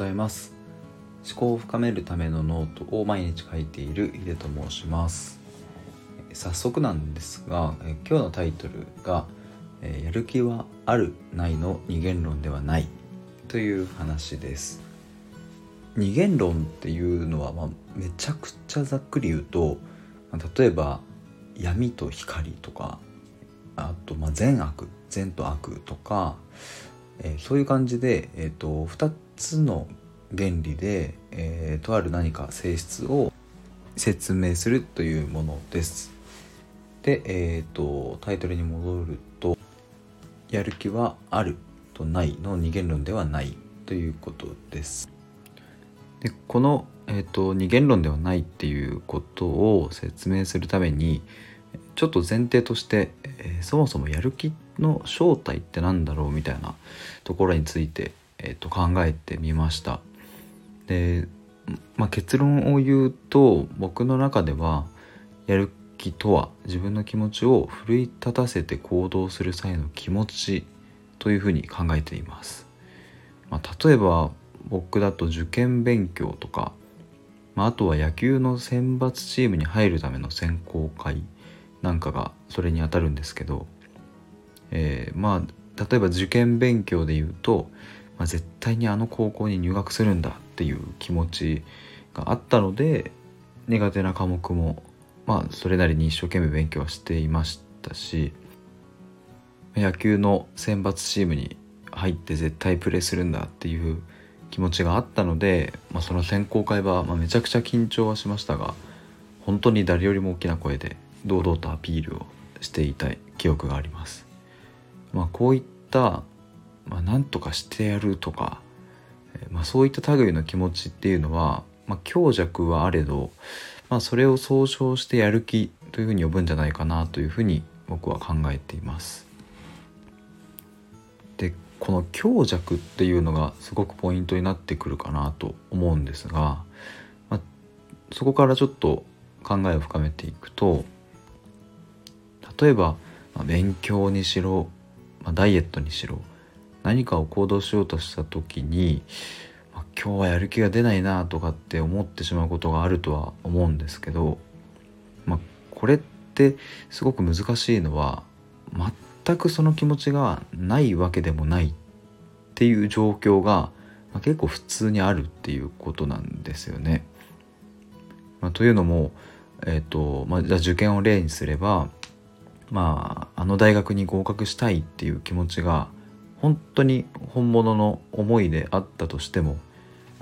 ざいます。思考を深めるためのノートを毎日書いているヒデと申します。早速なんですが今日のタイトルが「やる気はあるないの二元論ではない」という話です。二元論っていうのは、まあ、めちゃくちゃざっくり言うと、例えば闇と光とかあとまあ善悪善と悪とか、えー、そういう感じで、えーと、2つの原理で、えー、とある何か性質を説明するというものです。で、えーと、タイトルに戻ると「やる気はある」と「ない」の二元論ではないということです。でこの、えーと二元論ではないっていうことを説明するためにちょっと前提として、えー、そもそもやる気の正体って何だろうみたいなところについて、えー、と考えてみました。で、まあ、結論を言うと僕の中ではやる気とは自分の気持ちを奮い立たせて行動する際の気持ちというふうに考えています。まあ、例えば僕だと受験勉強とか、まあ、あとは野球の選抜チームに入るための選考会なんかがそれにあたるんですけど、えー、まあ例えば受験勉強で言うと、まあ、絶対にあの高校に入学するんだっていう気持ちがあったので苦手な科目もまあそれなりに一生懸命勉強はしていましたし野球の選抜チームに入って絶対プレーするんだっていう気持ちがあったので、まあ、その選考会はまめちゃくちゃ緊張はしましたが本当に誰よりも大きな声で堂々とアピールをしていた記憶があります。まあ、こういった、まあ、何とかしてやるとか、まあ、そういった類の気持ちっていうのは、まあ、強弱はあれど、まあ、それを総称してやる気というふうに呼ぶんじゃないかなというふうに僕は考えています。でこの強弱っていうのがすごくポイントになってくるかなと思うんですが、まあ、そこからちょっと考えを深めていくと例えば、まあ、勉強にしろ、まあ、ダイエットにしろ何かを行動しようとした時に、今日はやる気が出ないなとかって思ってしまうことがあるとは思うんですけど、まあ、これってすごく難しいのは全くその気持ちがないわけでもないっていう状況が、結構普通にあるっていうことなんですよね。まあ、というのも、えーとまあ、じゃあ受験を例にすればまああの大学に合格したいっていう気持ちが本当に本物の思いであったとしても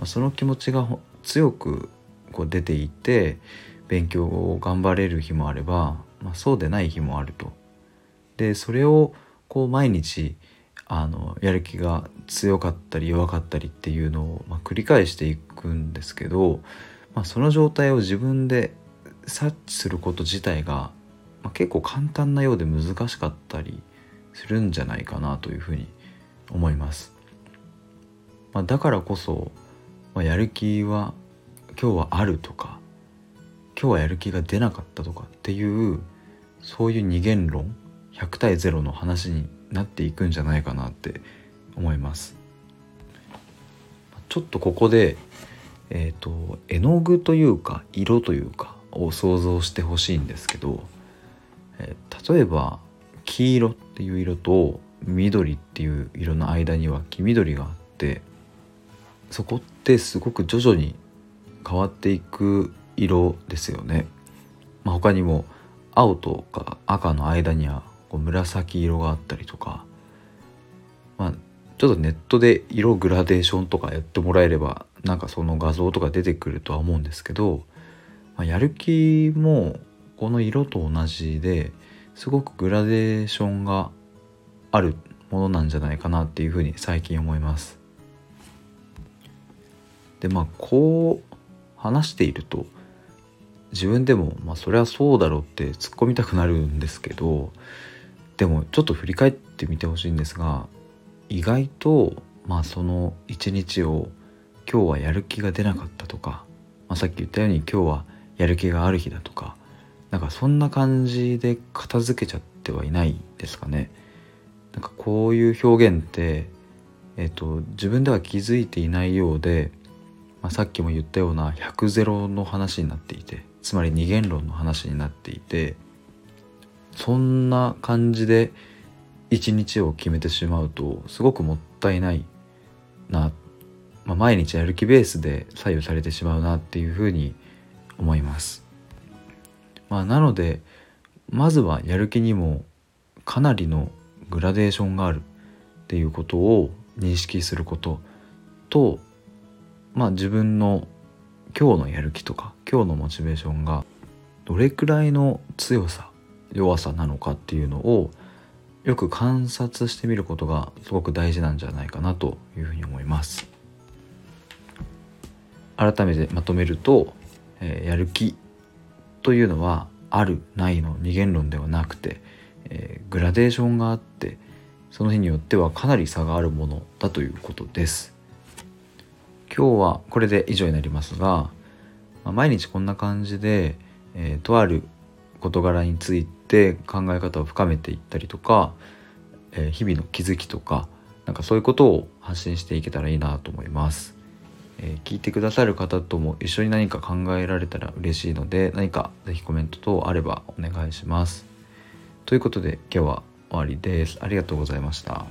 その気持ちが強くこう出ていて勉強を頑張れる日もあれば、まあ、そうでない日もあると。でそれをこう毎日あのやる気が強かったり弱かったりっていうのを、まあ、繰り返していくんですけど、まあ、その状態を自分で察知すること自体がまあ、結構簡単なようで難しかったりするんじゃないかなというふうに思います。まあ、だからこそ、まあ、やる気は今日はあるとか今日はやる気が出なかったとかっていうそういう二元論100対0の話になっていくんじゃないかなって思います。ちょっとここで、えーと絵の具というか色というかを想像してほしいんですけどえー、例えば黄色っていう色と緑っていう色の間には黄緑があってそこってすごく徐々に変わっていく色ですよね。まあ、他にも青とか赤の間にはこう紫色があったりとか、まあ、ちょっとネットで色グラデーションとかやってもらえればなんかその画像とか出てくるとは思うんですけど、まあ、やる気もこの色と同じですごくグラデーションがあるものなんじゃないかなっていうふうに最近思います。でまあこう話していると自分でもまあそれはそうだろうって突っ込みたくなるんですけどでもちょっと振り返ってみてほしいんですが意外とまあその一日を今日はやる気が出なかったとか、まあ、さっき言ったように今日はやる気がある日だとかなんかそんな感じで片付けちゃってはいないですかね。なんかこういう表現ってえーと、自分では気づいていないようで、まあ、さっきも言ったような100ゼロの話になっていてつまり二元論の話になっていてそんな感じで一日を決めてしまうとすごくもったいないな、まあ、毎日やる気ベースで左右されてしまうなっていうふうに思います。まあ、なのでまずはやる気にもかなりのグラデーションがあるっていうことを認識することとまあ自分の今日のやる気とか今日のモチベーションがどれくらいの強さ弱さなのかっていうのをよく観察してみることがすごく大事なんじゃないかなというふうに思います。改めてまとめると、えー、やる気というのはあるないの二元論ではなくて、えー、グラデーションがあってその日によってはかなり差があるものだということです今日はこれで以上になりますが、まあ、毎日こんな感じで、えー、とある事柄について考え方を深めていったりとか、えー、日々の気づきとかなんかそういうことを発信していけたらいいなと思います。えー、聞いてくださる方とも一緒に何か考えられたら嬉しいので何か是非コメント等あればお願いします。ということで今日は終わりです。ありがとうございました。